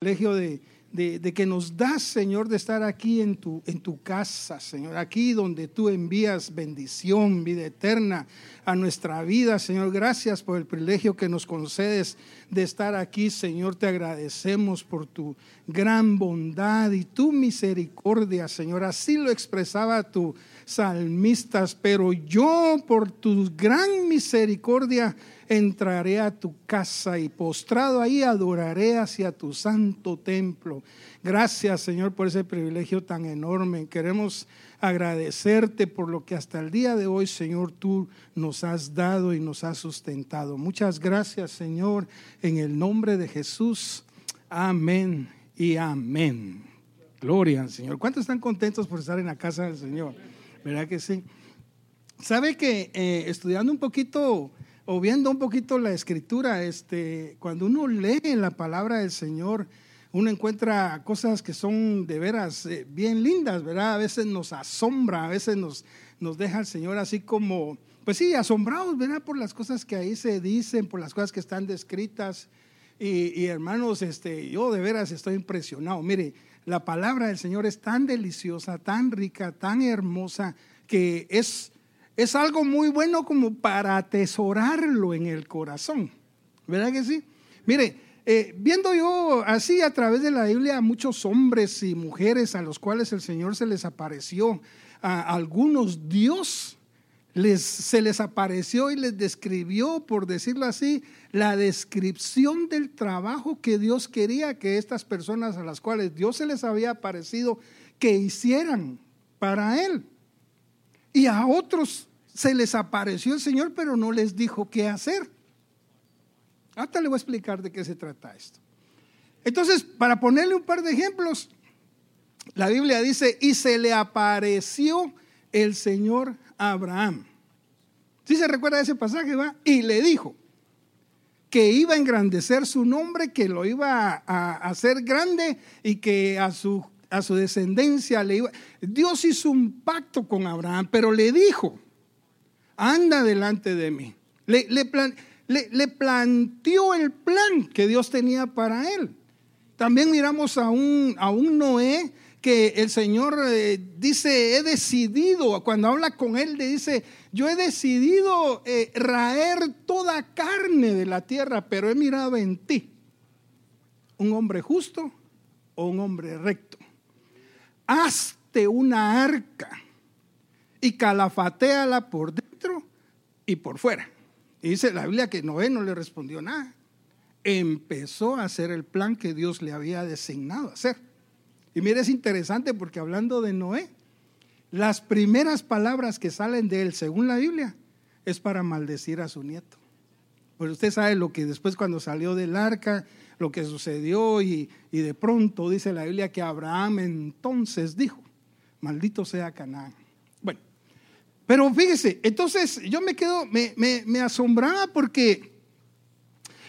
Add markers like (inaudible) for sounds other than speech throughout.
privilegio de, de, que nos das, Señor, de estar aquí en tu, en tu casa, Señor, aquí donde tú envías bendición, vida eterna a nuestra vida, Señor. Gracias por el privilegio que nos concedes de estar aquí, Señor. Te agradecemos por tu gran bondad y tu misericordia, Señor. Así lo expresaba tu salmistas, pero yo por tu gran misericordia, entraré a tu casa y postrado ahí adoraré hacia tu santo templo. Gracias Señor por ese privilegio tan enorme. Queremos agradecerte por lo que hasta el día de hoy Señor tú nos has dado y nos has sustentado. Muchas gracias Señor en el nombre de Jesús. Amén y amén. Gloria al Señor. ¿Cuántos están contentos por estar en la casa del Señor? ¿Verdad que sí? Sabe que eh, estudiando un poquito o viendo un poquito la escritura, este, cuando uno lee la palabra del Señor, uno encuentra cosas que son de veras eh, bien lindas, ¿verdad? A veces nos asombra, a veces nos, nos deja el Señor así como, pues sí, asombrados, ¿verdad? Por las cosas que ahí se dicen, por las cosas que están descritas. Y, y hermanos, este, yo de veras estoy impresionado. Mire, la palabra del Señor es tan deliciosa, tan rica, tan hermosa, que es es algo muy bueno como para atesorarlo en el corazón. ¿Verdad que sí? Mire, eh, viendo yo así a través de la Biblia a muchos hombres y mujeres a los cuales el Señor se les apareció, a algunos Dios les, se les apareció y les describió, por decirlo así, la descripción del trabajo que Dios quería que estas personas a las cuales Dios se les había aparecido que hicieran para Él. Y a otros se les apareció el Señor, pero no les dijo qué hacer. Hasta le voy a explicar de qué se trata esto. Entonces, para ponerle un par de ejemplos, la Biblia dice, y se le apareció el Señor a Abraham. ¿Sí se recuerda ese pasaje? Va? Y le dijo que iba a engrandecer su nombre, que lo iba a, hacer grande y que a su, a su descendencia le iba... Dios hizo un pacto con Abraham, pero le dijo, anda delante de mí. Le, le, planteó el plan que Dios tenía para él. También miramos a un, a un Noé que el Señor eh, dice, he decidido, cuando habla con él, le dice, yo he decidido eh, raer toda carne de la tierra, pero he mirado en ti, un hombre justo o un hombre recto. Hazte una arca y calafateala por dentro y por fuera. Y dice la Biblia que Noé no le respondió nada. Empezó a hacer el plan que Dios le había designado hacer. Y mire, es interesante porque hablando de Noé, las primeras palabras que salen de él, según la Biblia, es para maldecir a su nieto. Pues usted sabe lo que después cuando salió del arca, lo que sucedió y, y de pronto dice la Biblia que Abraham entonces dijo, maldito sea Canaán. Pero fíjese, entonces yo me quedo, me, me, asombraba porque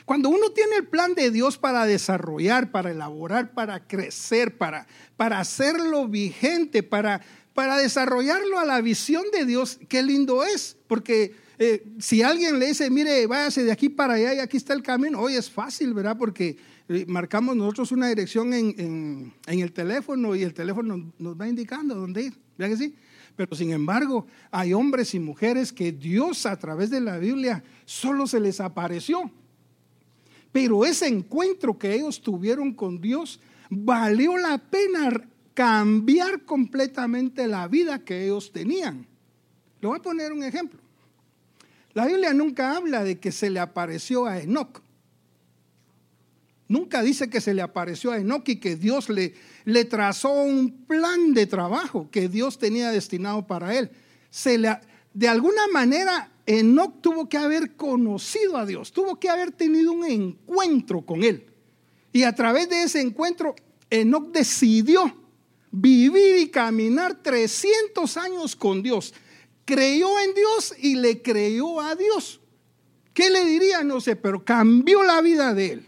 cuando uno tiene el plan de Dios para desarrollar, para elaborar, para crecer, para, para hacerlo vigente, para, para desarrollarlo a la visión de Dios, qué lindo es. Porque eh, si alguien le dice, mire, váyase de aquí para allá y aquí está el camino, hoy es fácil, ¿verdad? Porque eh, marcamos nosotros una dirección en, en, el teléfono y el teléfono nos va indicando dónde ir. ¿Verdad que sí? Pero sin embargo, hay hombres y mujeres que Dios a través de la Biblia solo se les apareció. Pero ese encuentro que ellos tuvieron con Dios valió la pena cambiar completamente la vida que ellos tenían. Le voy a poner un ejemplo. La Biblia nunca habla de que se le apareció a Enoch. Nunca dice que se le apareció a Enoch y que Dios le, trazó un plan de trabajo que Dios tenía destinado para él. Se le, de alguna manera, Enoch tuvo que haber conocido a Dios, tuvo que haber tenido un encuentro con él. Y a través de ese encuentro, Enoch decidió vivir y caminar 300 años con Dios. Creyó en Dios y le creyó a Dios. ¿Qué le diría? No sé, pero cambió la vida de él.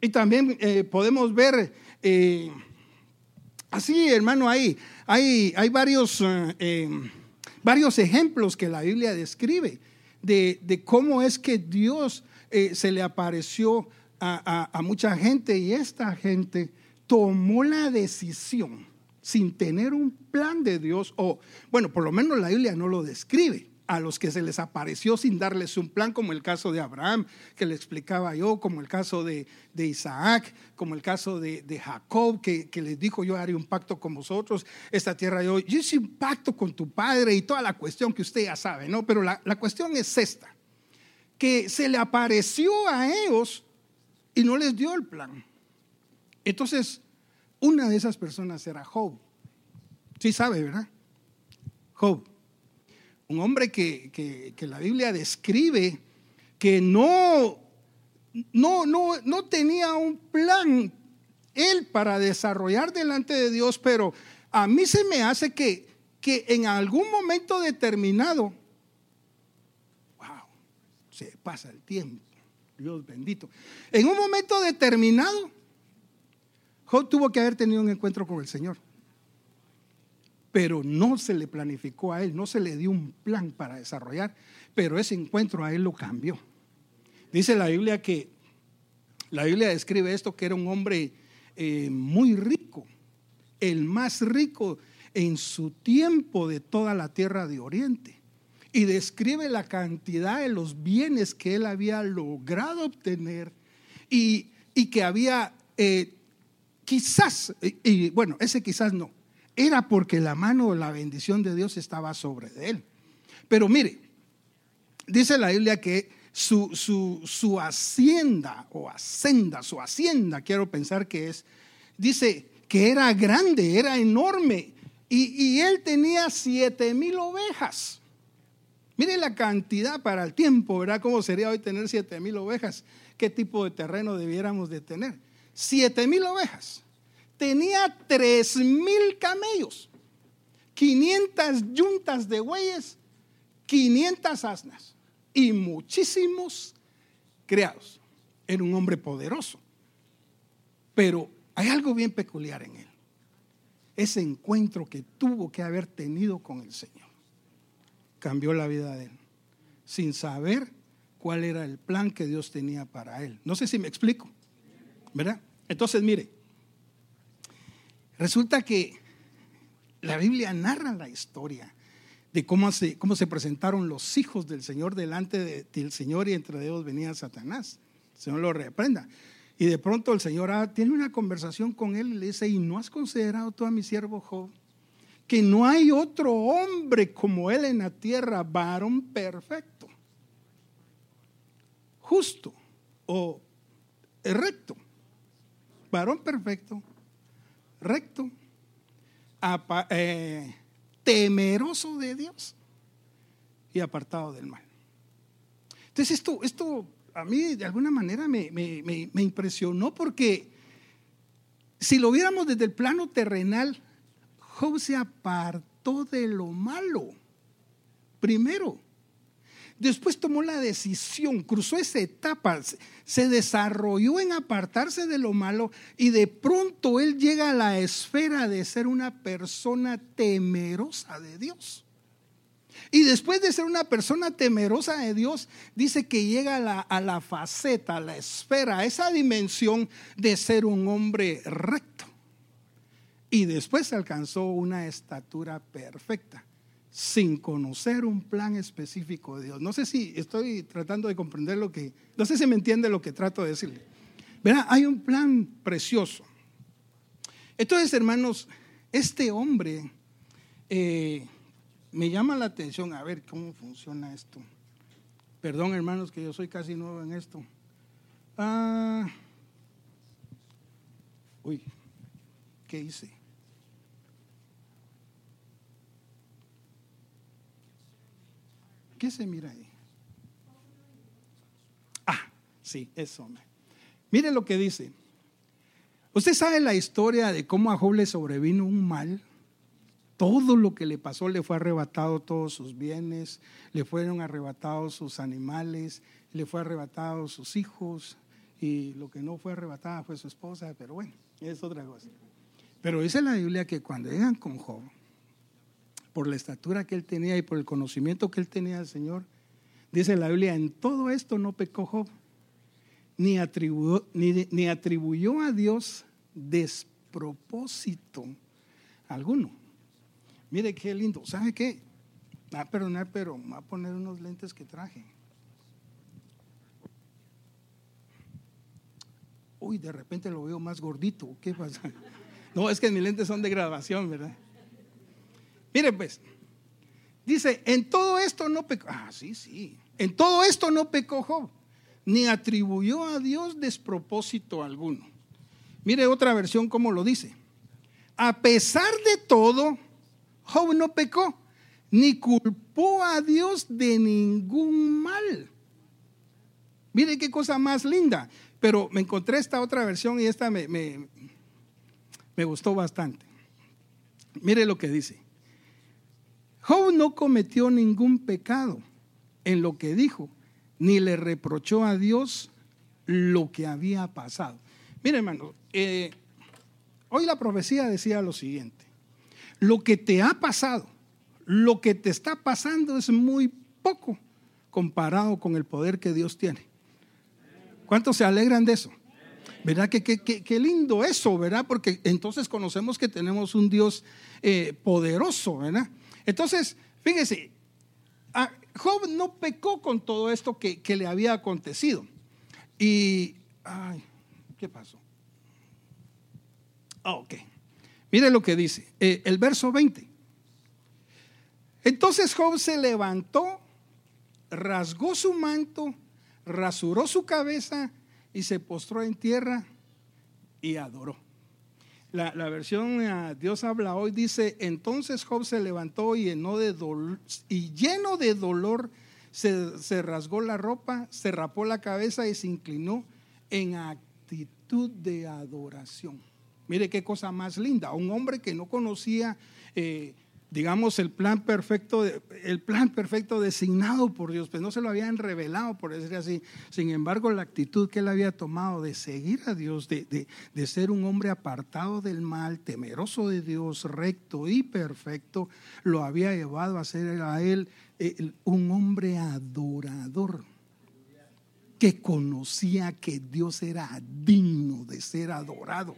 Y también eh, podemos ver, eh, así hermano, hay, hay, hay varios, eh, varios ejemplos que la Biblia describe de, cómo es que Dios se le apareció a, mucha gente y esta gente tomó la decisión sin tener un plan de Dios, o bueno, por lo menos la Biblia no lo describe, a los que se les apareció sin darles un plan, como el caso de Abraham, que le explicaba yo, como el caso de, Isaac, como el caso de, Jacob, que, les dijo yo haré un pacto con vosotros, esta tierra yo, yo hice un pacto con tu padre y toda la cuestión que usted ya sabe, ¿no? Pero la, la cuestión es esta, que se le apareció a ellos y no les dio el plan. Entonces, una de esas personas era Job. Sí sabe, ¿verdad? Job un hombre que, la Biblia describe que no, no, no, no tenía un plan él para desarrollar delante de Dios, pero a mí se me hace que, que en algún momento determinado, wow, se pasa el tiempo, Dios bendito, en un momento determinado, Job tuvo que haber tenido un encuentro con el Señor pero no se le planificó a él, no se le dio un plan para desarrollar, pero ese encuentro a él lo cambió. Dice la Biblia que, la Biblia describe esto, que era un hombre eh, muy rico, el más rico en su tiempo de toda la tierra de Oriente. Y describe la cantidad de los bienes que él había logrado obtener y, que había eh, quizás, y bueno, ese quizás no, era porque la mano o la bendición de Dios estaba sobre él. Pero mire, dice la Biblia que su, su, hacienda o hacienda, su hacienda, quiero pensar que es, dice que era grande, era enorme. Y, él tenía siete mil ovejas. Mire la cantidad para el tiempo, ¿verdad? ¿Cómo sería hoy tener siete mil ovejas? ¿Qué tipo de terreno debiéramos de tener? Siete mil ovejas tenía tres mil camellos, 500 yuntas de bueyes, 500 asnas y muchísimos criados. Era un hombre poderoso. Pero hay algo bien peculiar en él. Ese encuentro que tuvo que haber tenido con el Señor cambió la vida de él, sin saber cuál era el plan que Dios tenía para él. No sé si me explico, ¿verdad? Entonces, mire, Resulta que la Biblia narra la historia de cómo se, cómo se presentaron los hijos del Señor delante del Señor y entre ellos venía Satanás. El Señor lo reprenda. Y de pronto el Señor ah, tiene una conversación con él y le dice, ¿y no has considerado tú a mi siervo Job? Que no hay otro hombre como él en la tierra, varón perfecto, justo o recto, varón perfecto recto, eh, temeroso de Dios y apartado del mal. Entonces esto, esto a mí de alguna manera me, me impresionó porque si lo viéramos desde el plano terrenal, Job se apartó de lo malo. Primero, Después tomó la decisión, cruzó esa etapa, se desarrolló en apartarse de lo malo y de pronto él llega a la esfera de ser una persona temerosa de Dios. Y después de ser una persona temerosa de Dios, dice que llega a la, faceta, a la esfera, a esa dimensión de ser un hombre recto. Y después alcanzó una estatura perfecta sin conocer un plan específico de Dios. No sé si estoy tratando de comprender lo que, no sé si me entiende lo que trato de decirle. Verá, hay un plan precioso. Entonces, hermanos, este hombre eh, me llama la atención a ver cómo funciona esto. Perdón, hermanos, que yo soy casi nuevo en esto. Ah, uy, ¿qué hice? ¿Qué se mira ahí? Ah, sí, eso. Mire lo que dice. Usted sabe la historia de cómo a Job le sobrevino un mal. Todo lo que le pasó le fue arrebatado todos sus bienes, le fueron arrebatados sus animales, le fue arrebatado sus hijos y lo que no fue arrebatada fue su esposa, pero bueno, es otra cosa. Pero dice la Biblia que cuando llegan con Job, por la estatura que él tenía y por el conocimiento que él tenía del Señor, dice la Biblia, en todo esto no pecó Job, ni atribuyó, ni, atribuyó a Dios despropósito alguno. Mire qué lindo. ¿Sabe qué? Ah, perdonar, pero me va a poner unos lentes que traje. Uy, de repente lo veo más gordito. ¿Qué pasa? (laughs) No, es que mis lentes son de grabación, ¿verdad? Mire, pues, dice: En todo esto no pecó. Ah, sí, sí. En todo esto no pecó Job, ni atribuyó a Dios despropósito alguno. Mire otra versión como lo dice. A pesar de todo, Job no pecó, ni culpó a Dios de ningún mal. Mire qué cosa más linda. Pero me encontré esta otra versión y esta me, me, me gustó bastante. Mire lo que dice. Job no cometió ningún pecado en lo que dijo, ni le reprochó a Dios lo que había pasado. Mire, hermano, eh, hoy la profecía decía lo siguiente: lo que te ha pasado, lo que te está pasando es muy poco comparado con el poder que Dios tiene. ¿Cuántos se alegran de eso? ¿Verdad? Que qué lindo eso, ¿verdad? Porque entonces conocemos que tenemos un Dios eh, poderoso, ¿verdad? Entonces, fíjese, Job no pecó con todo esto que, le había acontecido. Y, ay, ¿qué pasó? Ah, ok. Mire lo que dice, eh, el verso 20. Entonces Job se levantó, rasgó su manto, rasuró su cabeza y se postró en tierra y adoró. La, versión eh, Dios habla hoy dice, entonces Job se levantó y lleno de, dolor, y lleno de dolor se, se rasgó la ropa, se rapó la cabeza y se inclinó en actitud de adoración. Mire qué cosa más linda. Un hombre que no conocía eh, digamos, el plan perfecto, el plan perfecto designado por Dios, pues no se lo habían revelado, por decir así. Sin embargo, la actitud que él había tomado de seguir a Dios, de, ser un hombre apartado del mal, temeroso de Dios, recto y perfecto, lo había llevado a ser a él eh, un hombre adorador que conocía que Dios era digno de ser adorado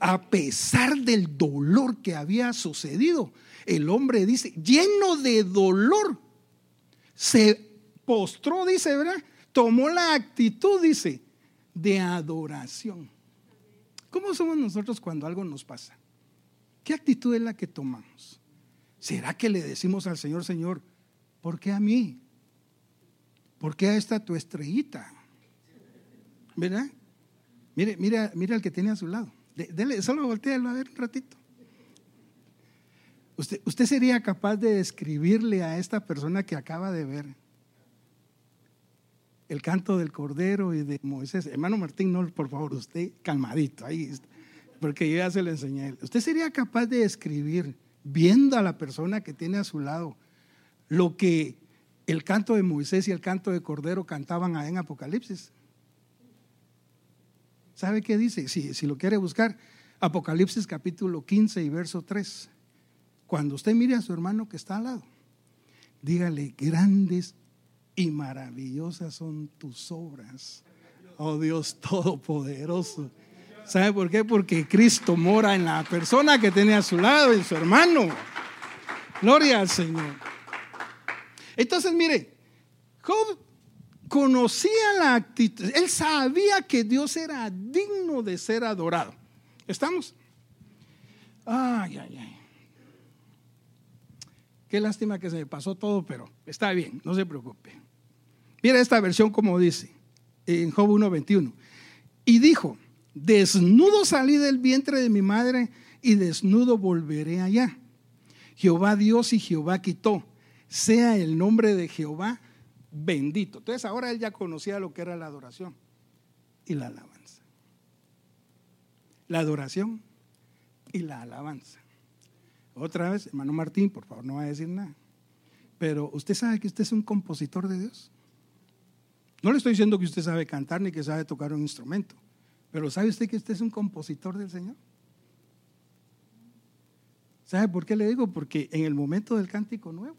a pesar del dolor que había sucedido, el hombre dice, lleno de dolor, se postró, dice, ¿verdad? Tomó la actitud, dice, de adoración. ¿Cómo somos nosotros cuando algo nos pasa? ¿Qué actitud es la que tomamos? ¿Será que le decimos al Señor, Señor, ¿por qué a mí? ¿Por qué a esta tu estrellita? ¿Verdad? Mire, mira, mira al que tiene a su lado. Dele, solo voltealo a ver un ratito. Usted, usted sería capaz de describirle a esta persona que acaba de ver el canto del Cordero y de Moisés. Hermano Martín, no, por favor, usted calmadito, ahí, porque yo ya se lo enseñé. Usted sería capaz de describir, viendo a la persona que tiene a su lado, lo que el canto de Moisés y el canto de Cordero cantaban en Apocalipsis. ¿Sabe qué dice? Si, si lo quiere buscar, Apocalipsis capítulo 15 y verso 3. Cuando usted mire a su hermano que está al lado, dígale, grandes y maravillosas son tus obras, oh Dios Todopoderoso. ¿Sabe por qué? Porque Cristo mora en la persona que tiene a su lado, en su hermano. Gloria al Señor. Entonces, mire, Job conocía la actitud, él sabía que Dios era digno de ser adorado. ¿Estamos? Ay, ay, ay. Qué lástima que se me pasó todo, pero está bien, no se preocupe. Mira esta versión como dice en Job 1.21. Y dijo, desnudo salí del vientre de mi madre y desnudo volveré allá. Jehová Dios y Jehová quitó. Sea el nombre de Jehová bendito. Entonces ahora él ya conocía lo que era la adoración y la alabanza. La adoración y la alabanza. Otra vez, hermano Martín, por favor, no va a decir nada. Pero usted sabe que usted es un compositor de Dios. No le estoy diciendo que usted sabe cantar ni que sabe tocar un instrumento, pero ¿sabe usted que usted es un compositor del Señor? ¿Sabe por qué le digo? Porque en el momento del cántico nuevo,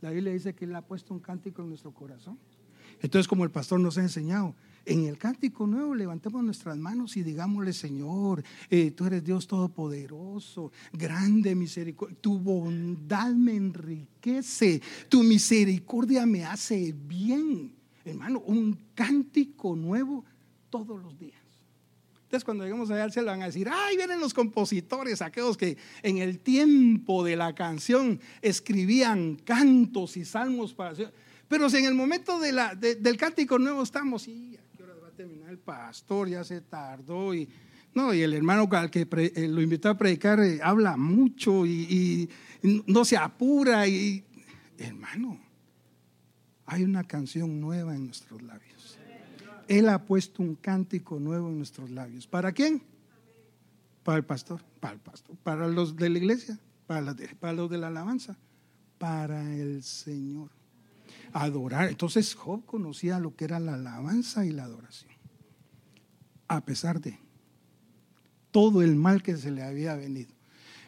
la Biblia dice que Él ha puesto un cántico en nuestro corazón. Entonces, como el pastor nos ha enseñado, En el cántico nuevo levantemos nuestras manos y digámosle, Señor, eh, tú eres Dios todopoderoso, grande misericordia, tu bondad me enriquece, tu misericordia me hace bien. Hermano, un cántico nuevo todos los días. Entonces cuando lleguemos allá se le van a decir, ay, vienen los compositores, aquellos que en el tiempo de la canción escribían cantos y salmos para... Pero si en el momento de del cántico nuevo estamos, y a qué hora va a terminar el pastor, ya se tardó y... No, y el hermano al que eh, lo invitó a predicar eh, habla mucho y, y no se apura y... Hermano, hay una canción nueva en nuestros labios. Él ha puesto un cántico nuevo en nuestros labios. ¿Para quién? Para el pastor, para el pastor, para los de la iglesia, para, para los de la alabanza, para el Señor. Adorar. Entonces Job conocía lo que era la alabanza y la adoración. A pesar de todo el mal que se le había venido.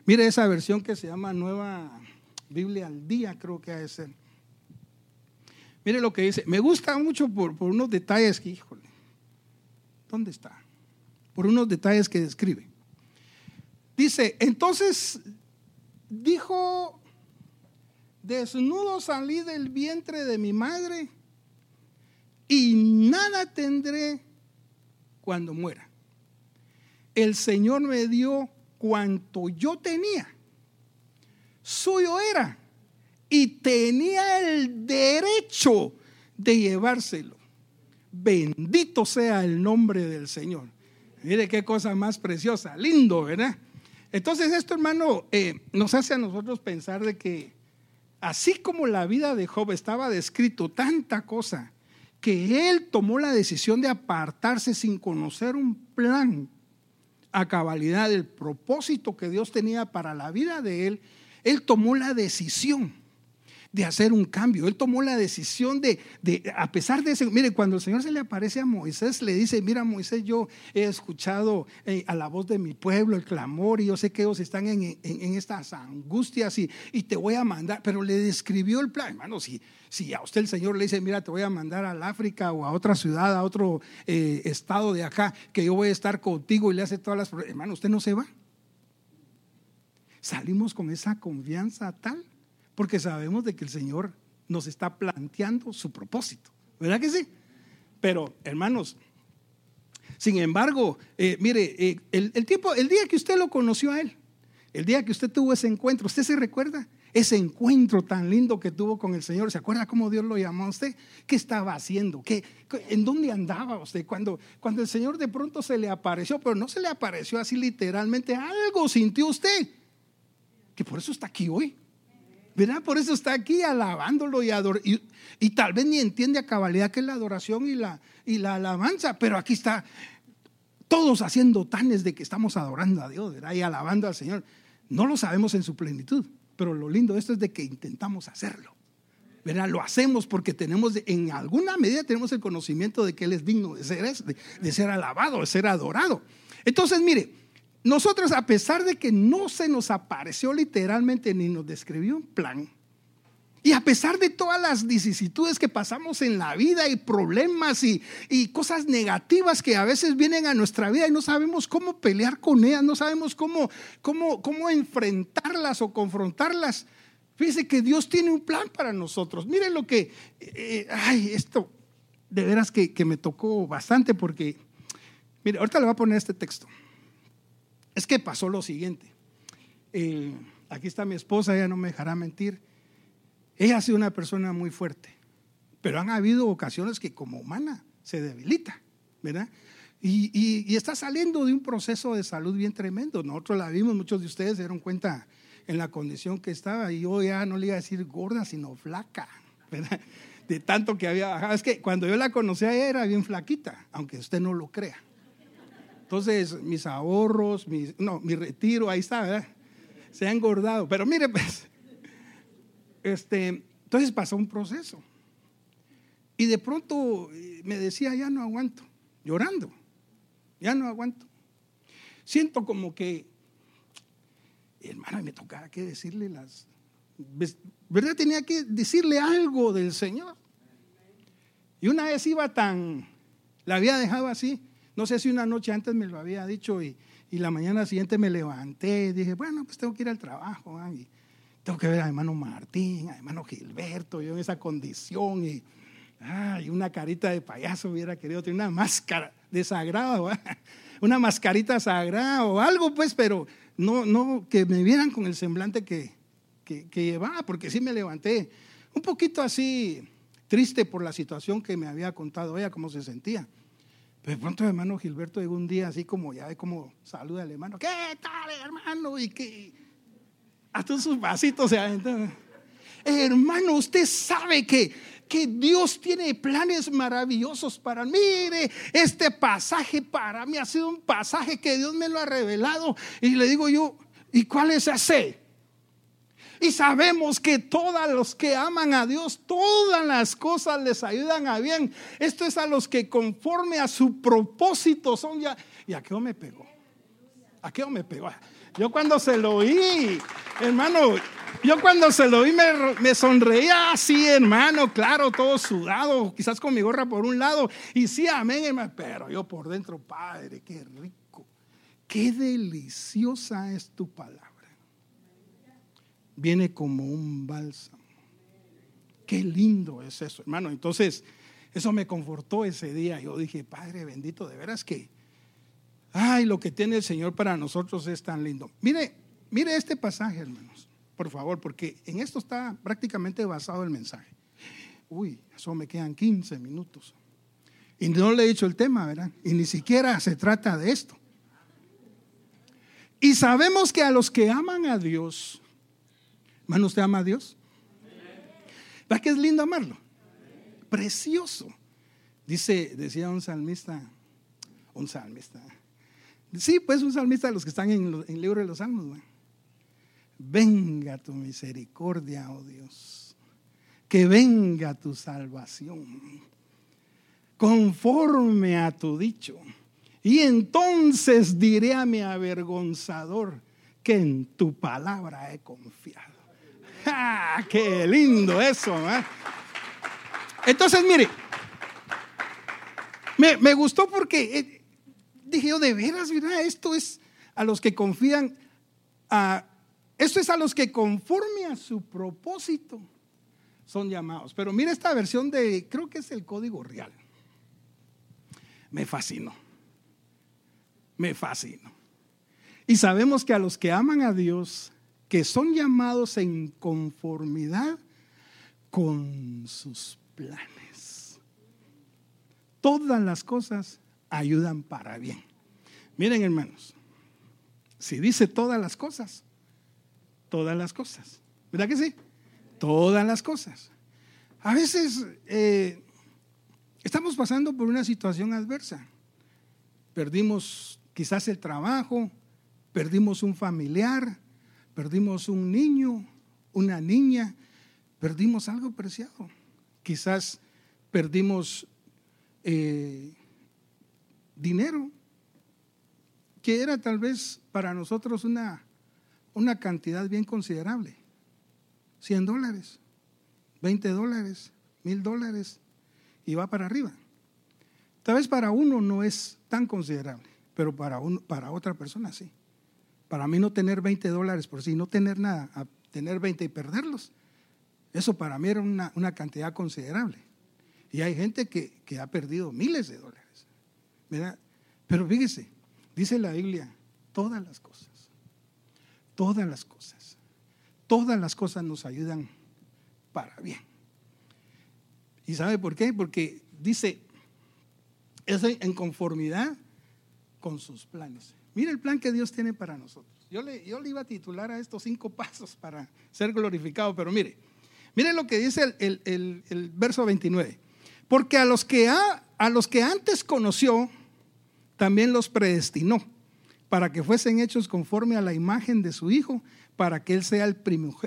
Mire esa versión que se llama Nueva Biblia al Día, creo que ha de ser. Mire lo que dice. Me gusta mucho por, por unos detalles que, híjole, ¿dónde está? Por unos detalles que describe. Dice, entonces dijo, desnudo salí del vientre de mi madre y nada tendré cuando muera. El Señor me dio cuanto yo tenía. Suyo era y tenía el derecho de llevárselo. Bendito sea el nombre del Señor. Mire qué cosa más preciosa, lindo, ¿verdad? Entonces esto, hermano, eh, nos hace a nosotros pensar de que así como la vida de Job estaba descrito tanta cosa, que él tomó la decisión de apartarse sin conocer un plan a cabalidad del propósito que Dios tenía para la vida de él, él tomó la decisión de hacer un cambio. Él tomó la decisión de, a pesar de eso, mire, cuando el Señor se le aparece a Moisés, le dice, mira Moisés, yo he escuchado eh, a la voz de mi pueblo el clamor y yo sé que ellos están en, estas angustias y, te voy a mandar, pero le describió el plan, hermano, si, si a usted el Señor le dice, mira, te voy a mandar al África o a otra ciudad, a otro eh, estado de acá, que yo voy a estar contigo y le hace todas las... Hermano, usted no se va. Salimos con esa confianza tal porque sabemos de que el Señor nos está planteando su propósito. ¿Verdad que sí? Pero, hermanos, sin embargo, eh, mire, eh, el, tiempo, el día que usted lo conoció a Él, el día que usted tuvo ese encuentro, ¿usted se recuerda? Ese encuentro tan lindo que tuvo con el Señor. ¿Se acuerda cómo Dios lo llamó a usted? ¿Qué estaba haciendo? ¿Qué, ¿En dónde andaba usted? Cuando, cuando el Señor de pronto se le apareció, pero no se le apareció así literalmente, algo sintió usted. Que por eso está aquí hoy. ¿Verdad? Por eso está aquí alabándolo y, y, y, tal vez ni entiende a cabalidad que es la adoración y la, y la alabanza, pero aquí está todos haciendo tanes de que estamos adorando a Dios. Y alabando al Señor. No lo sabemos en su plenitud, pero lo lindo de esto es de que intentamos hacerlo. ¿verdad? Lo hacemos porque tenemos, en alguna medida tenemos el conocimiento de que Él es digno de ser, de, de ser alabado, de ser adorado. Entonces, mire, nosotros, a pesar de que no se nos apareció literalmente ni nos describió un plan, y a pesar de todas las vicisitudes que pasamos en la vida y problemas y, cosas negativas que a veces vienen a nuestra vida y no sabemos cómo pelear con ellas, no sabemos cómo, cómo, cómo enfrentarlas o confrontarlas, fíjese que Dios tiene un plan para nosotros. Miren lo que, eh, ay, esto de veras que, que me tocó bastante porque, mire, ahorita le voy a poner este texto. Es que pasó lo siguiente. Eh, aquí está mi esposa, ella no me dejará mentir. Ella ha sido una persona muy fuerte, pero han habido ocasiones que como humana se debilita, ¿verdad? Y, está saliendo de un proceso de salud bien tremendo. Nosotros la vimos, muchos de ustedes se dieron cuenta en la condición que estaba. Y yo ya no le iba a decir gorda, sino flaca, ¿verdad? De tanto que había bajado. Es que cuando yo la conocí ella era bien flaquita, aunque usted no lo crea. Entonces, mis ahorros, no, mi retiro, ahí está, ¿verdad? Se ha engordado. Pero mire, pues, este, entonces pasó un proceso. Y de pronto eh, me decía, ya no aguanto, llorando, ya no aguanto. Siento como que, hermana, me tocaba que decirle las, ¿verdad? Tenía que decirle algo del Señor. Y una vez iba tan La había dejado así. No sé si una noche antes me lo había dicho y, la mañana siguiente me levanté y dije, bueno, pues tengo que ir al trabajo. Y tengo que ver a hermano Martín, a hermano Gilberto, yo en esa condición y, ay, una carita de payaso hubiera querido tener una máscara de sagrado, (laughs) una mascarita sagrada o algo, pues, pero no, no, que me vieran con el semblante que, que, llevaba, porque sí me levanté un poquito así triste por la situación que me había contado ella, cómo se sentía. Pero de pronto, hermano Gilberto llegó un día así como, ya ve como saluda al hermano, ¿qué tal, hermano? Y que hasta sus vasitos se Hermano, usted sabe que, que Dios tiene planes maravillosos para mí. Mire, este pasaje para mí ha sido un pasaje que Dios me lo ha revelado. Y le digo yo, ¿y cuál es ese? Y sabemos que todos los que aman a Dios, todas las cosas les ayudan a bien. Esto es a los que conforme a su propósito son ya. ¿Y a qué me pegó? ¿A qué me pegó? Yo cuando se lo oí, hermano, yo cuando se lo oí me, me, sonreía así, hermano, claro, todo sudado, quizás con mi gorra por un lado. Y sí, amén, pero yo por dentro, Padre, qué rico, qué deliciosa es tu palabra viene como un bálsamo. Qué lindo es eso, hermano. Entonces, eso me confortó ese día. Yo dije, Padre bendito, de veras que, ay, lo que tiene el Señor para nosotros es tan lindo. Mire, mire este pasaje, hermanos, por favor, porque en esto está prácticamente basado el mensaje. Uy, eso me quedan 15 minutos. Y no le he dicho el tema, ¿verdad? Y ni siquiera se trata de esto. Y sabemos que a los que aman a Dios, Hermano, ¿usted ama a Dios? ¿Verdad que es lindo amarlo? Precioso. Dice, decía un salmista, un salmista. Sí, pues un salmista de los que están en, el libro de los salmos. Venga tu misericordia, oh Dios. Que venga tu salvación. Conforme a tu dicho. Y entonces diré a mi avergonzador que en tu palabra he confiado. ¡Ah, ¡Qué lindo eso! ¿eh? Entonces, mire, me, gustó porque eh, dije yo, de veras, mira, esto es a los que confían, a, esto es a los que conforme a su propósito son llamados. Pero mire esta versión de, creo que es el código real. Me fascinó. Me fascinó. Y sabemos que a los que aman a Dios, que son llamados en conformidad con sus planes. Todas las cosas ayudan para bien. Miren hermanos, si dice todas las cosas, todas las cosas, ¿verdad que sí? Todas las cosas. A veces eh, estamos pasando por una situación adversa. Perdimos quizás el trabajo, perdimos un familiar, perdimos un niño, una niña, perdimos algo preciado. Quizás perdimos eh, dinero, que era tal vez para nosotros una, una cantidad bien considerable. 100 dólares, 20 dólares, 1000 dólares, y va para arriba. Tal vez para uno no es tan considerable, pero para, para otra persona sí. Para mí no tener 20 dólares por sí, no tener nada, tener 20 y perderlos, eso para mí era una, cantidad considerable. Y hay gente que, ha perdido miles de dólares. Pero fíjese, dice la Biblia, todas las cosas, todas las cosas, todas las cosas nos ayudan para bien. ¿Y sabe por qué? Porque dice, es en conformidad con sus planes. Mire el plan que Dios tiene para nosotros. Yo le, iba a titular a estos cinco (laughs) pasos para ser glorificado, pero mire, mire lo que dice el, verso 29. Porque a los, que a los que antes conoció, también los predestinó para que fuesen hechos conforme a la imagen de su Hijo, para que Él sea el,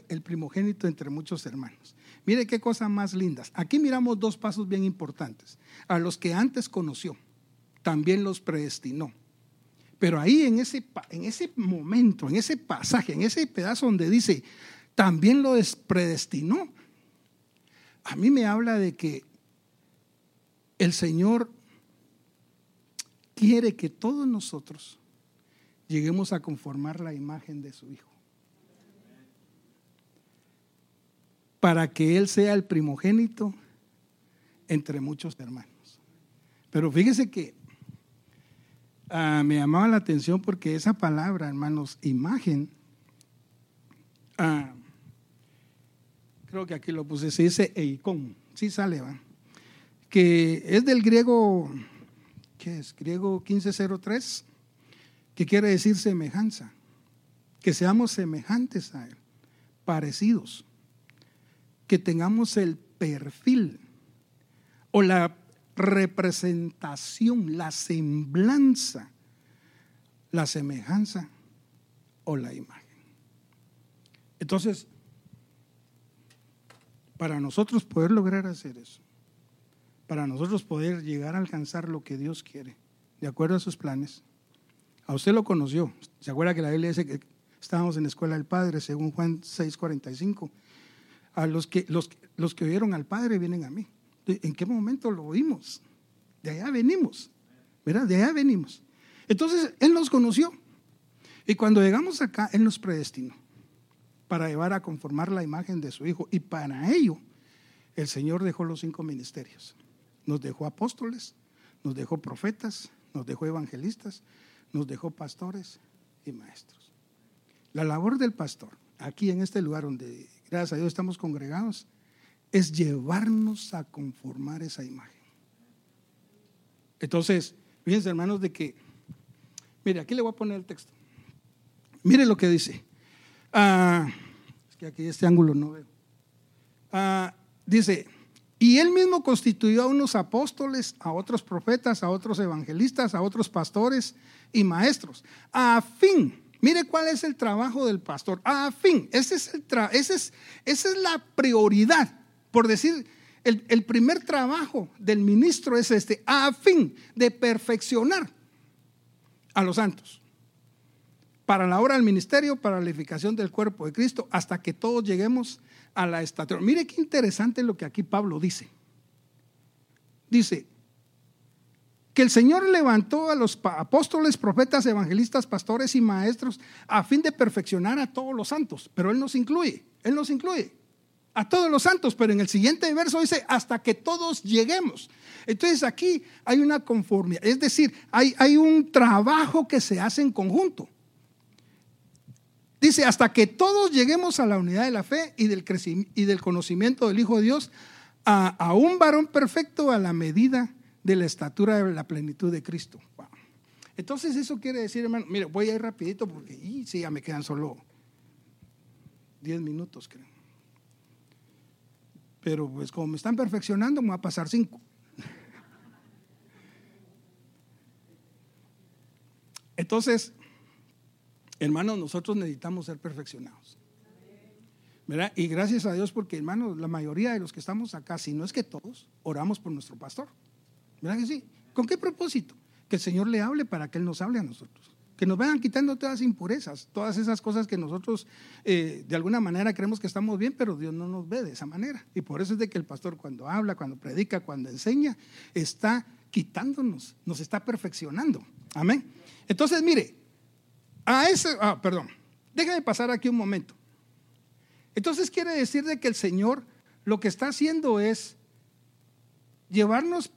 el primogénito entre muchos hermanos. Mire qué cosas más lindas. Aquí miramos dos pasos bien importantes. A los que antes conoció, también los predestinó pero ahí en ese, en ese momento, en ese pasaje, en ese pedazo donde dice, también lo predestinó, a mí me habla de que el Señor quiere que todos nosotros lleguemos a conformar la imagen de su Hijo. Para que Él sea el primogénito entre muchos hermanos. Pero fíjese que ah, me llamaba la atención porque esa palabra, hermanos, imagen, ah, creo que aquí lo puse, se dice eikon, sí sale, ¿va? que es del griego, ¿qué es? Griego 1503, que quiere decir semejanza, que seamos semejantes a Él, parecidos, que tengamos el perfil o la representación, la semblanza, la semejanza o la imagen. Entonces, para nosotros poder lograr hacer eso, para nosotros poder llegar a alcanzar lo que Dios quiere, de acuerdo a sus planes. A usted lo conoció. ¿Se acuerda que la Biblia dice que estábamos en la escuela del Padre, según Juan 6:45? A los que, los, los que oyeron al Padre vienen a mí. ¿En qué momento lo oímos? De allá venimos, ¿verdad? De allá venimos. Entonces, Él nos conoció. Y cuando llegamos acá, Él nos predestinó para llevar a conformar la imagen de su Hijo. Y para ello, el Señor dejó los cinco ministerios. Nos dejó apóstoles, nos dejó profetas, nos dejó evangelistas, nos dejó pastores y maestros. La labor del pastor, aquí en este lugar donde, gracias a Dios, estamos congregados, es llevarnos a conformar esa imagen. Entonces, fíjense hermanos de que, mire, aquí le voy a poner el texto. Mire lo que dice. Ah, es que aquí este ángulo no veo. Ah, dice, y él mismo constituyó a unos apóstoles, a otros profetas, a otros evangelistas, a otros pastores y maestros, a fin, mire cuál es el trabajo del pastor, a fin, ese es el ese es, esa es la prioridad, por decir, el, primer trabajo del ministro es este, a fin de perfeccionar a los santos para la obra del ministerio, para la edificación del cuerpo de Cristo, hasta que todos lleguemos a la estatura. Mire qué interesante lo que aquí Pablo dice. Dice que el Señor levantó a los apóstoles, profetas, evangelistas, pastores y maestros a fin de perfeccionar a todos los santos, pero Él nos incluye, Él nos incluye a todos los santos, pero en el siguiente verso dice hasta que todos lleguemos. Entonces aquí hay una conformidad, es decir, hay, hay un trabajo que se hace en conjunto. Dice, hasta que todos lleguemos a la unidad de la fe y del, y del conocimiento del Hijo de Dios, a, un varón perfecto a la medida de la estatura de la plenitud de Cristo. Entonces eso quiere decir, hermano, mire, voy a ir rapidito porque y, sí, ya me quedan solo 10 minutos, creo. Pero pues como me están perfeccionando, me va a pasar 5. Entonces, Hermanos, nosotros necesitamos ser perfeccionados. ¿verdad? Y gracias a Dios porque, hermanos, la mayoría de los que estamos acá, si no es que todos, oramos por nuestro pastor. ¿Verdad que sí? ¿Con qué propósito? Que el Señor le hable para que Él nos hable a nosotros. Que nos vayan quitando todas las impurezas, todas esas cosas que nosotros eh, de alguna manera creemos que estamos bien, pero Dios no nos ve de esa manera. Y por eso es de que el pastor cuando habla, cuando predica, cuando enseña, está quitándonos, nos está perfeccionando. Amén. Entonces, mire, a ese, ah, perdón, déjame pasar aquí un momento. Entonces quiere decir de que el Señor lo que está haciendo es llevarnos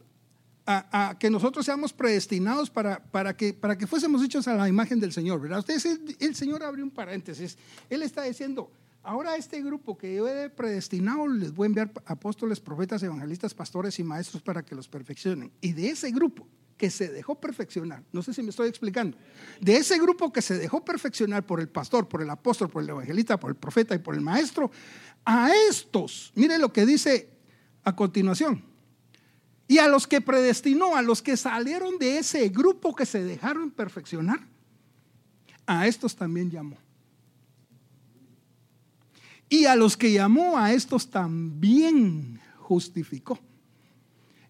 a, que nosotros seamos predestinados para, para, que, para que fuésemos hechos a la imagen del Señor, ¿verdad? Ustedes, el, Señor abrió un paréntesis. Él está diciendo, ahora este grupo que yo he predestinado les voy a enviar apóstoles, profetas, evangelistas, pastores y maestros para que los perfeccionen. Y de ese grupo que se dejó perfeccionar, no sé si me estoy explicando, de ese grupo que se dejó perfeccionar por el pastor, por el apóstol, por el evangelista, por el profeta y por el maestro, a estos, mire lo que dice a continuación, y a los que predestinó, a los que salieron de ese grupo que se dejaron perfeccionar, a estos también llamó. Y a los que llamó, a estos también justificó.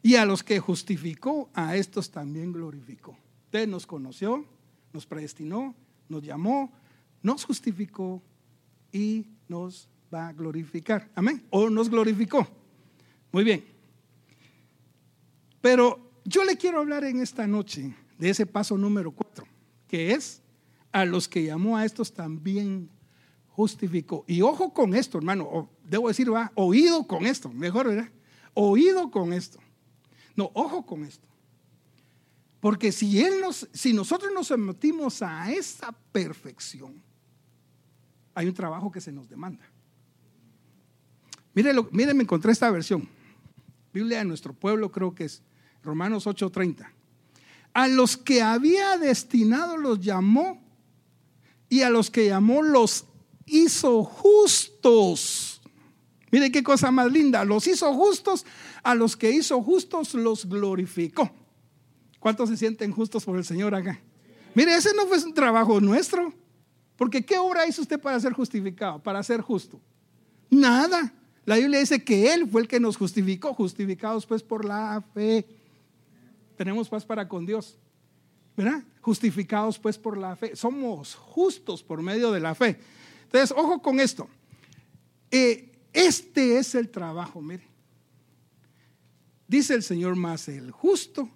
Y a los que justificó, a estos también glorificó. Usted nos conoció, nos predestinó, nos llamó, nos justificó y nos va a glorificar. Amén. O nos glorificó. Muy bien. Pero yo le quiero hablar en esta noche de ese paso número cuatro, que es a los que llamó a estos también justificó. Y ojo con esto, hermano, debo decir, va, oído con esto, mejor, ¿verdad? Oído con esto. No, ojo con esto. Porque si, él nos, si nosotros nos sometimos a esa perfección, hay un trabajo que se nos demanda. Mire, mire, me encontré esta versión. Biblia de nuestro pueblo creo que es Romanos 8:30. A los que había destinado los llamó y a los que llamó los hizo justos. Mire qué cosa más linda. Los hizo justos, a los que hizo justos los glorificó. ¿Cuántos se sienten justos por el Señor acá? Mire, ese no fue un trabajo nuestro. Porque ¿qué obra hizo usted para ser justificado, para ser justo? Nada. La Biblia dice que Él fue el que nos justificó, justificados pues por la fe. Tenemos paz para con Dios. ¿Verdad? Justificados pues por la fe. Somos justos por medio de la fe. Entonces, ojo con esto. Eh, este es el trabajo, mire. Dice el Señor más, el justo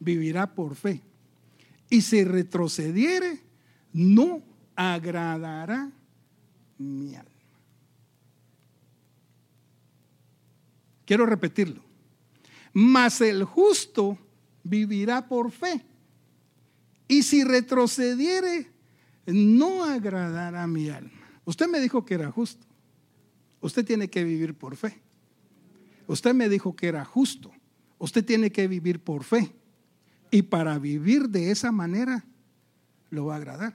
vivirá por fe. Y si retrocediere, no agradará mi alma. Quiero repetirlo. Mas el justo vivirá por fe. Y si retrocediere, no agradará mi alma. Usted me dijo que era justo. Usted tiene que vivir por fe. Usted me dijo que era justo. Usted tiene que vivir por fe. Y para vivir de esa manera, lo va a agradar.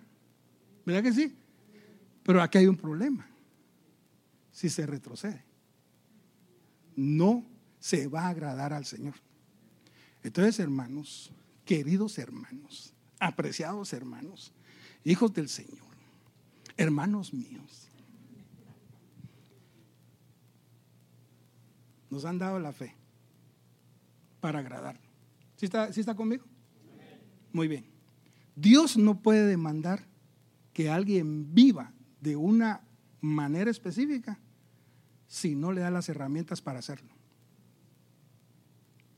¿Verdad que sí? Pero aquí hay un problema. Si se retrocede, no se va a agradar al Señor. Entonces, hermanos, queridos hermanos, apreciados hermanos, hijos del Señor, hermanos míos, nos han dado la fe para agradarlo. ¿Sí está, ¿Sí está conmigo? Muy bien. Dios no puede demandar que alguien viva de una manera específica si no le da las herramientas para hacerlo.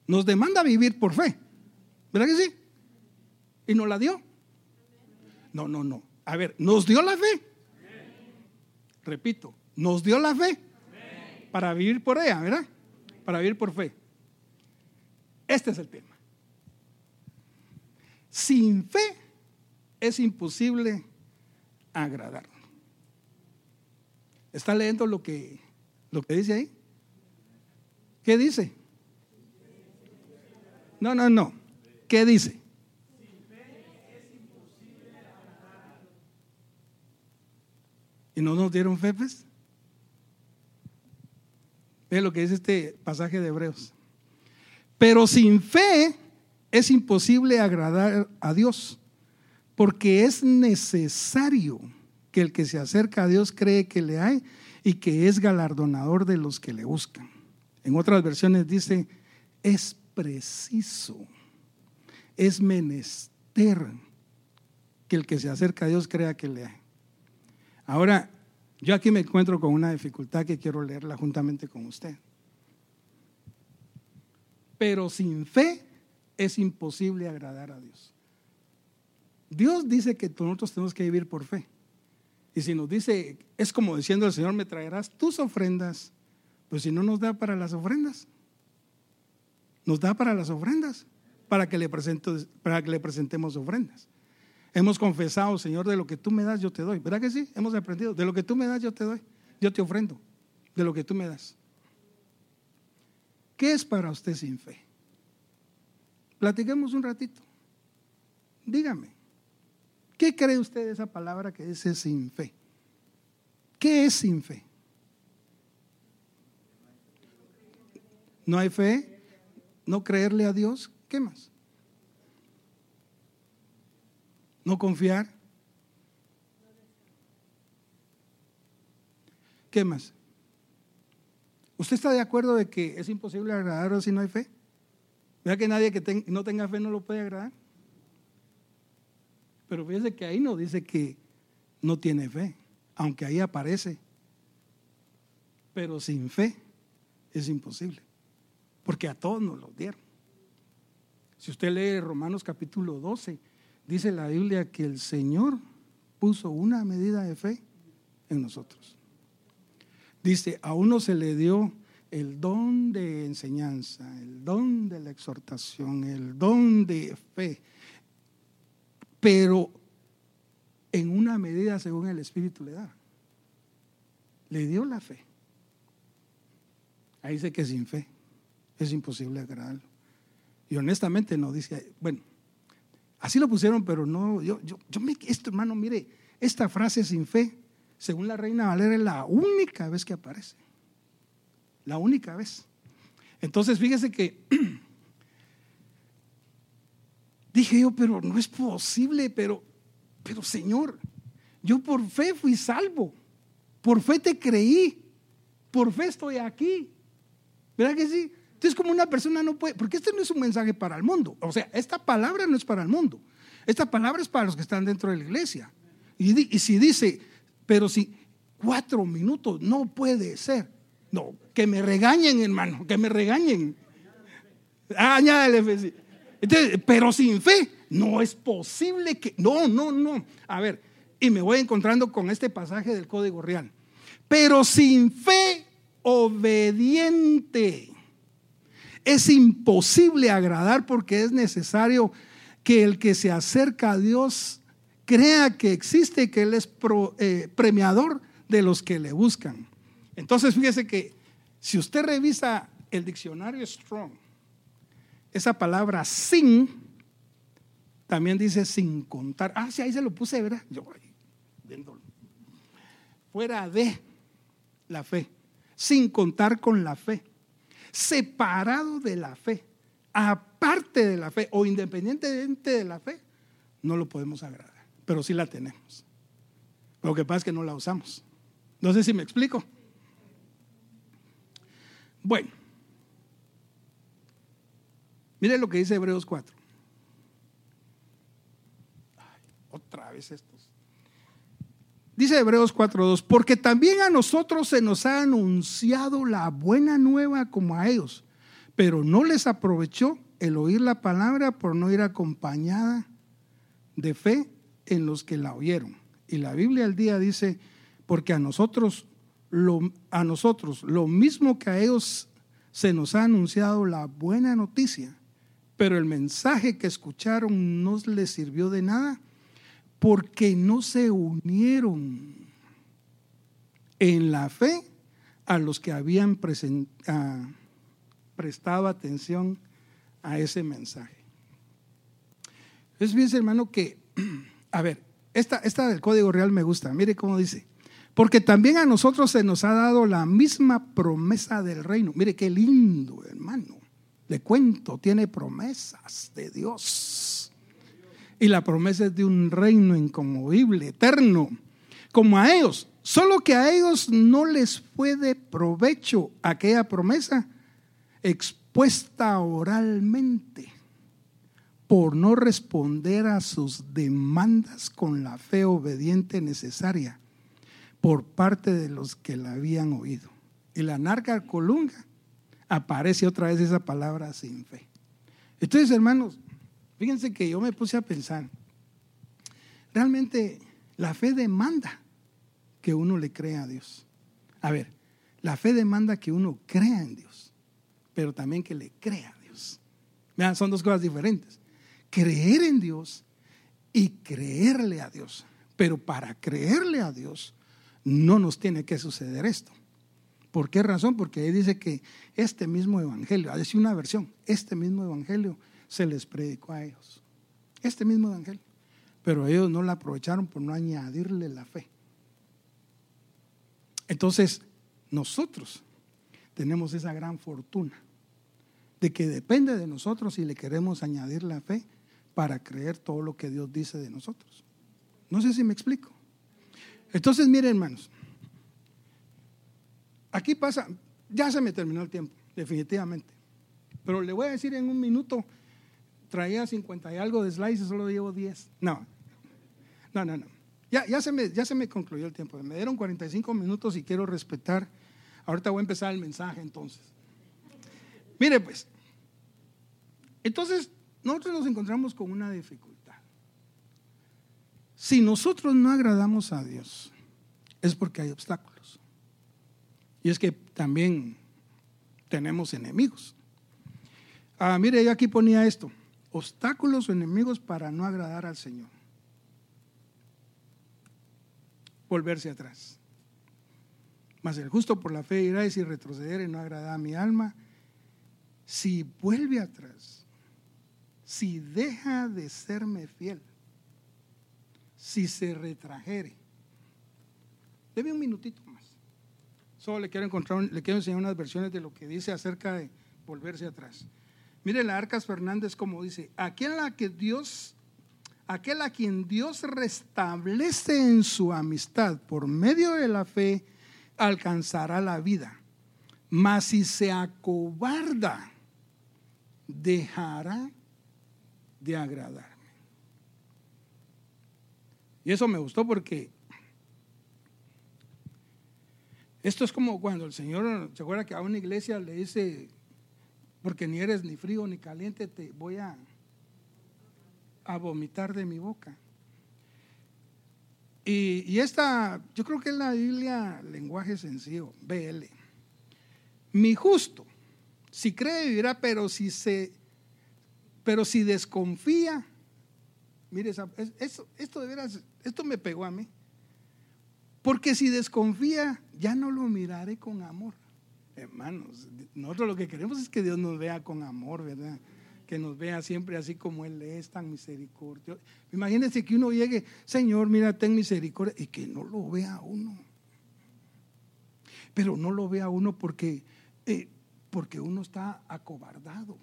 Nos demanda vivir por fe. ¿Verdad que sí? Y nos la dio. No, no, no. A ver, nos dio la fe. Repito, nos dio la fe para vivir por ella, ¿verdad? Para vivir por fe. Este es el tema. Sin fe es imposible agradar. ¿Está leyendo lo que, lo que dice ahí? ¿Qué dice? No, no, no. ¿Qué dice? ¿Y no nos dieron fe, pues? Ve lo que dice este pasaje de Hebreos. Pero sin fe es imposible agradar a Dios porque es necesario que el que se acerca a Dios cree que le hay y que es galardonador de los que le buscan. En otras versiones dice, es preciso, es menester que el que se acerca a Dios crea que le hay. Ahora, yo aquí me encuentro con una dificultad que quiero leerla juntamente con usted. Pero sin fe es imposible agradar a Dios. Dios dice que nosotros tenemos que vivir por fe. Y si nos dice, es como diciendo el Señor, me traerás tus ofrendas, pues si no nos da para las ofrendas, nos da para las ofrendas, para que le, para que le presentemos ofrendas. Hemos confesado, Señor, de lo que tú me das, yo te doy. ¿Verdad que sí? Hemos aprendido, de lo que tú me das, yo te doy. Yo te ofrendo, de lo que tú me das. ¿Qué es para usted sin fe? Platiquemos un ratito. Dígame. ¿Qué cree usted de esa palabra que dice sin fe? ¿Qué es sin fe? ¿No hay fe? ¿No creerle a Dios? ¿Qué más? ¿No confiar? ¿Qué más? ¿Usted está de acuerdo de que es imposible agradar si no hay fe? ¿Vea que nadie que no tenga fe no lo puede agradar? Pero fíjese que ahí no dice que no tiene fe, aunque ahí aparece. Pero sin fe es imposible, porque a todos nos lo dieron. Si usted lee Romanos capítulo 12, dice la Biblia que el Señor puso una medida de fe en nosotros. Dice, a uno se le dio el don de enseñanza, el don de la exhortación, el don de fe, pero en una medida según el Espíritu le da. Le dio la fe. Ahí dice que sin fe es imposible agradarlo. Y honestamente no dice, bueno, así lo pusieron, pero no, yo, yo, yo me, esto hermano, mire, esta frase sin fe según la Reina Valera, es la única vez que aparece. La única vez. Entonces, fíjese que (clears throat) dije yo, pero no es posible, pero, pero Señor, yo por fe fui salvo. Por fe te creí. Por fe estoy aquí. ¿Verdad que sí? Entonces, como una persona no puede, porque este no es un mensaje para el mundo. O sea, esta palabra no es para el mundo. Esta palabra es para los que están dentro de la iglesia. Y, si dice, pero si cuatro minutos, no puede ser. No, que me regañen, hermano, que me regañen. Ah, añádale fe. Entonces, pero sin fe, no es posible que. No, no, no. A ver, y me voy encontrando con este pasaje del Código Real. Pero sin fe obediente es imposible agradar porque es necesario que el que se acerca a Dios crea que existe, que Él es eh, premiador de los que le buscan. Entonces, fíjese que si usted revisa el diccionario Strong, esa palabra sin también dice sin contar. Ah, sí, ahí se lo puse, ¿verdad? Yo viéndolo. Fuera de la fe, sin contar con la fe, separado de la fe, aparte de la fe o independientemente de la fe, no lo podemos agradar pero sí la tenemos. Lo que pasa es que no la usamos. No sé si me explico. Bueno, mire lo que dice Hebreos 4. otra vez estos. Dice Hebreos 4.2, porque también a nosotros se nos ha anunciado la buena nueva como a ellos, pero no les aprovechó el oír la palabra por no ir acompañada de fe en los que la oyeron. Y la Biblia al día dice, porque a nosotros, lo, a nosotros, lo mismo que a ellos se nos ha anunciado la buena noticia, pero el mensaje que escucharon no les sirvió de nada porque no se unieron en la fe a los que habían prestado atención a ese mensaje. Es bien, hermano, que (clears throat) A ver, esta, esta del Código Real me gusta. Mire cómo dice. Porque también a nosotros se nos ha dado la misma promesa del reino. Mire qué lindo, hermano. Le cuento, tiene promesas de Dios. Y la promesa es de un reino inconmovible, eterno, como a ellos. Solo que a ellos no les fue de provecho aquella promesa expuesta oralmente por no responder a sus demandas con la fe obediente necesaria por parte de los que la habían oído. Y la narca colunga aparece otra vez esa palabra sin fe. Entonces, hermanos, fíjense que yo me puse a pensar, realmente la fe demanda que uno le crea a Dios. A ver, la fe demanda que uno crea en Dios, pero también que le crea a Dios. Vean, son dos cosas diferentes creer en Dios y creerle a Dios. Pero para creerle a Dios no nos tiene que suceder esto. ¿Por qué razón? Porque ahí dice que este mismo evangelio, a decir una versión, este mismo evangelio se les predicó a ellos. Este mismo evangelio. Pero ellos no lo aprovecharon por no añadirle la fe. Entonces, nosotros tenemos esa gran fortuna de que depende de nosotros si le queremos añadir la fe para creer todo lo que Dios dice de nosotros. No sé si me explico. Entonces, miren, hermanos, aquí pasa, ya se me terminó el tiempo, definitivamente. Pero le voy a decir en un minuto, traía 50 y algo de slides y solo llevo 10. No, no, no, no. Ya, ya, se me, ya se me concluyó el tiempo. Me dieron 45 minutos y quiero respetar. Ahorita voy a empezar el mensaje entonces. Mire pues, entonces nosotros nos encontramos con una dificultad. Si nosotros no agradamos a Dios, es porque hay obstáculos. Y es que también tenemos enemigos. Ah, mire, yo aquí ponía esto, obstáculos o enemigos para no agradar al Señor. Volverse atrás. Mas el justo por la fe irá y si retroceder no agrada a mi alma, si vuelve atrás, si deja de serme fiel, si se retrajere. Deme un minutito más. Solo le quiero encontrar, le quiero enseñar unas versiones de lo que dice acerca de volverse atrás. Mire la Arcas Fernández como dice, aquel a que Dios, aquel a quien Dios restablece en su amistad por medio de la fe, alcanzará la vida. Mas si se acobarda, dejará de agradarme. Y eso me gustó porque esto es como cuando el Señor, ¿se acuerda que a una iglesia le dice, porque ni eres ni frío ni caliente, te voy a, a vomitar de mi boca? Y, esta, yo creo que es la Biblia lenguaje sencillo, BL. Mi justo, si cree vivirá, pero si se, pero si desconfía, mire, esto, esto de veras, esto me pegó a mí. Porque si desconfía, ya no lo miraré con amor. Hermanos, nosotros lo que queremos es que Dios nos vea con amor, ¿verdad? que nos vea siempre así como Él es, tan misericordioso. Imagínense que uno llegue, Señor, mira, ten misericordia, y que no lo vea uno. Pero no lo vea uno porque, eh, porque uno está acobardado.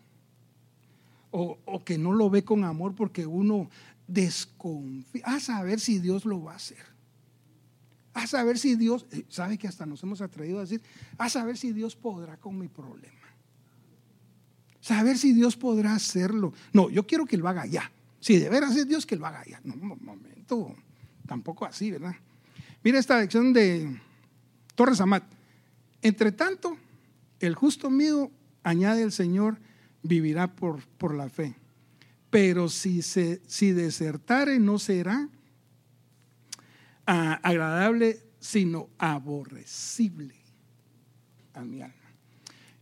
O, o, que no lo ve con amor porque uno desconfía. A saber si Dios lo va a hacer. A saber si Dios, eh, sabe que hasta nos hemos atrevido a decir, a saber si Dios podrá con mi problema. Saber si Dios podrá hacerlo. No, yo quiero que lo haga ya. Si de veras es Dios, que lo haga ya. No, un momento, tampoco así, ¿verdad? Mira esta lección de Torres Amat. Entre tanto, el justo mío, añade el Señor, vivirá por, por la fe. Pero si, se, si desertare, no será agradable, sino aborrecible a mi alma.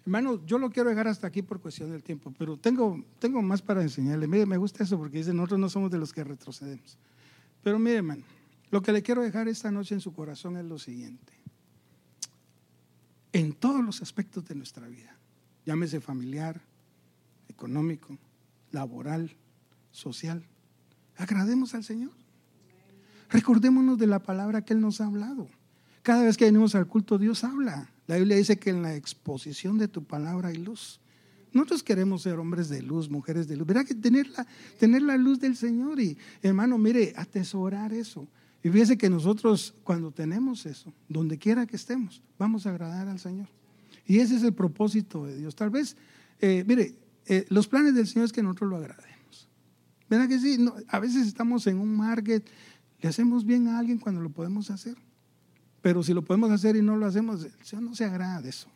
Hermano, yo lo quiero dejar hasta aquí por cuestión del tiempo, pero tengo, tengo más para enseñarle. Mire, me gusta eso porque dice, nosotros no somos de los que retrocedemos. Pero mire, hermano, lo que le quiero dejar esta noche en su corazón es lo siguiente. En todos los aspectos de nuestra vida, llámese familiar, económico, laboral, social, agrademos al Señor. Recordémonos de la palabra que Él nos ha hablado. Cada vez que venimos al culto, Dios habla. La Biblia dice que en la exposición de tu palabra hay luz. Nosotros queremos ser hombres de luz, mujeres de luz. Verá que tener la, tener la luz del Señor y, hermano, mire, atesorar eso. Y fíjese que nosotros, cuando tenemos eso, donde quiera que estemos, vamos a agradar al Señor. Y ese es el propósito de Dios. Tal vez, eh, mire, eh, los planes del Señor es que nosotros lo agrademos. ¿Verdad que sí? a veces estamos en un market, le hacemos bien a alguien cuando lo podemos hacer. Pero si lo podemos hacer y no lo hacemos, el Señor no se agrada de eso.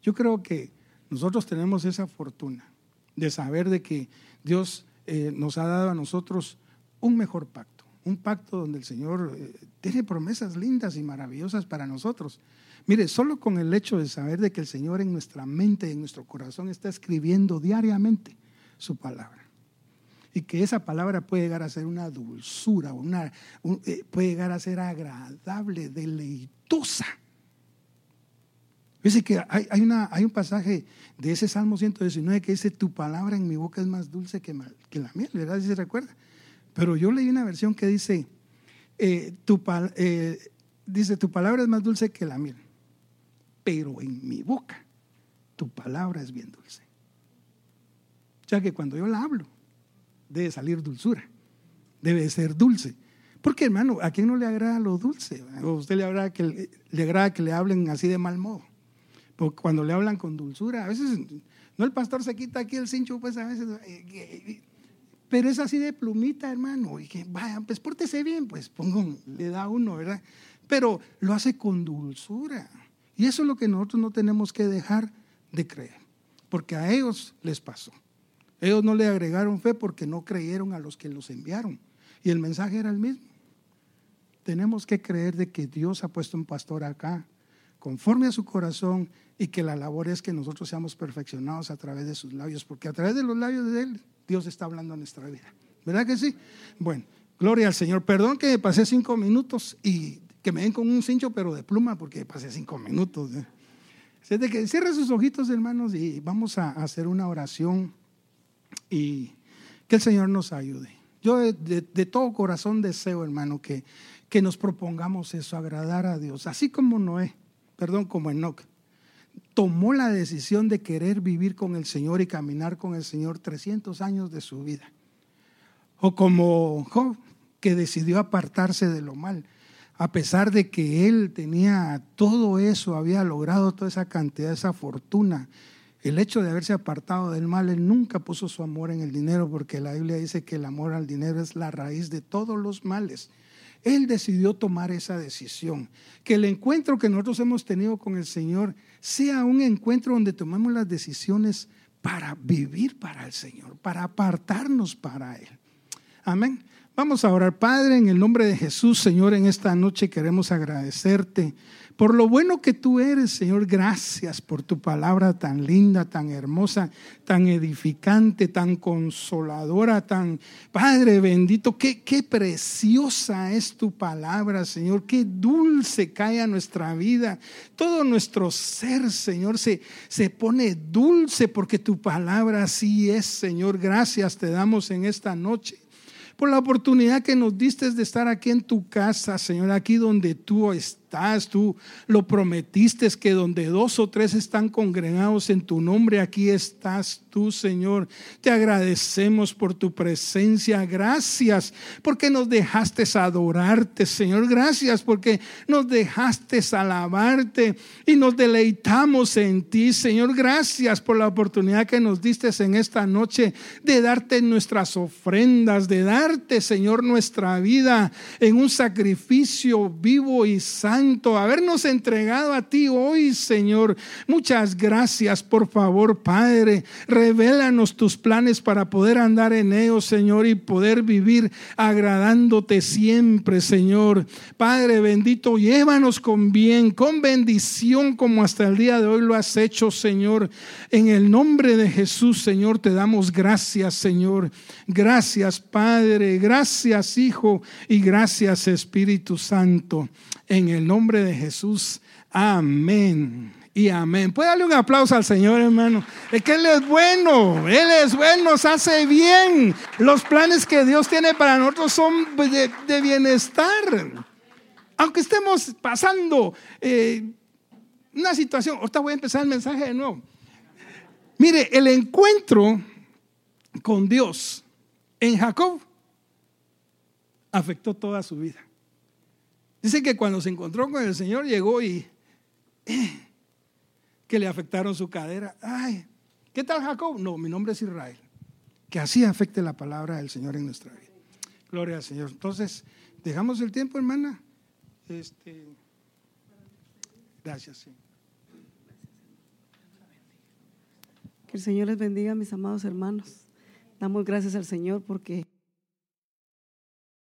Yo creo que nosotros tenemos esa fortuna de saber de que Dios eh, nos ha dado a nosotros un mejor pacto, un pacto donde el Señor eh, tiene promesas lindas y maravillosas para nosotros. Mire, solo con el hecho de saber de que el Señor en nuestra mente, en nuestro corazón está escribiendo diariamente su palabra y que esa palabra puede llegar a ser una dulzura, una, eh, puede llegar a ser agradable, deleitosa. Dice que hay, una, hay un pasaje de ese Salmo 119 que dice, tu palabra en mi boca es más dulce que, que la miel, ¿verdad? Si se recuerda. Pero yo leí una versión que dice, eh, tu, eh, dice, tu palabra es más dulce que la miel, pero en mi boca tu palabra es bien dulce. O sea que cuando yo la hablo, debe salir dulzura, debe ser dulce. Porque hermano, ¿a quién no le agrada lo dulce? ¿O a usted le agrada que le, agrada que le hablen así de mal modo? Porque cuando le hablan con dulzura, a veces, no el pastor se quita aquí el cincho, pues a veces, eh, pero es así de plumita, hermano, y que vaya, pues pórtese bien, pues pongo, le da uno, ¿verdad? Pero lo hace con dulzura. Y eso es lo que nosotros no tenemos que dejar de creer, porque a ellos les pasó. Ellos no le agregaron fe porque no creyeron a los que los enviaron. Y el mensaje era el mismo. Tenemos que creer de que Dios ha puesto un pastor acá, conforme a su corazón, y que la labor es que nosotros seamos perfeccionados a través de sus labios, porque a través de los labios de Él, Dios está hablando en nuestra vida. ¿Verdad que sí? Bueno, gloria al Señor. Perdón que pasé cinco minutos y que me den con un cincho, pero de pluma, porque pasé cinco minutos. ¿eh? De que cierre sus ojitos, hermanos, y vamos a hacer una oración y que el Señor nos ayude. Yo de, todo corazón deseo, hermano, que, que nos propongamos eso, agradar a Dios, así como Noé, perdón, como Enoch tomó la decisión de querer vivir con el Señor y caminar con el Señor 300 años de su vida. O como Job, que decidió apartarse de lo mal, a pesar de que él tenía todo eso, había logrado toda esa cantidad, esa fortuna. El hecho de haberse apartado del mal, él nunca puso su amor en el dinero, porque la Biblia dice que el amor al dinero es la raíz de todos los males. Él decidió tomar esa decisión. Que el encuentro que nosotros hemos tenido con el Señor sea un encuentro donde tomemos las decisiones para vivir para el Señor, para apartarnos para Él. Amén. Vamos a orar, Padre, en el nombre de Jesús, Señor, en esta noche queremos agradecerte por lo bueno que tú eres, Señor. Gracias por tu palabra tan linda, tan hermosa, tan edificante, tan consoladora, tan Padre bendito. Qué, qué preciosa es tu palabra, Señor. Qué dulce cae a nuestra vida. Todo nuestro ser, Señor, se, se pone dulce porque tu palabra así es, Señor. Gracias te damos en esta noche por la oportunidad que nos diste de estar aquí en tu casa, Señor, aquí donde tú estás tú lo prometiste que donde dos o tres están congregados en tu nombre, aquí estás tú, Señor. Te agradecemos por tu presencia. Gracias porque nos dejaste adorarte, Señor. Gracias porque nos dejaste alabarte y nos deleitamos en ti, Señor. Gracias por la oportunidad que nos diste en esta noche de darte nuestras ofrendas, de darte, Señor, nuestra vida en un sacrificio vivo y santo habernos entregado a ti hoy, Señor. Muchas gracias, por favor, Padre. Revélanos tus planes para poder andar en ellos, Señor, y poder vivir agradándote siempre, Señor. Padre bendito, llévanos con bien, con bendición, como hasta el día de hoy lo has hecho, Señor. En el nombre de Jesús, Señor, te damos gracias, Señor. Gracias, Padre. Gracias, Hijo. Y gracias, Espíritu Santo. En el nombre de Jesús. Amén. Y amén. Puede darle un aplauso al Señor, hermano. Es que Él es bueno. Él es bueno, nos hace bien. Los planes que Dios tiene para nosotros son de, bienestar. Aunque estemos pasando eh, una situación. Ahorita voy a empezar el mensaje de nuevo. Mire, el encuentro con Dios en Jacob afectó toda su vida. Dice que cuando se encontró con el Señor llegó y (clears throat) que le afectaron su cadera. Ay, ¿qué tal Jacob? No, mi nombre es Israel. Que así afecte la palabra del Señor en nuestra vida. Gloria al Señor. Entonces, dejamos el tiempo, hermana. Este, gracias, sí. Que el Señor les bendiga, mis amados hermanos. Damos gracias al Señor porque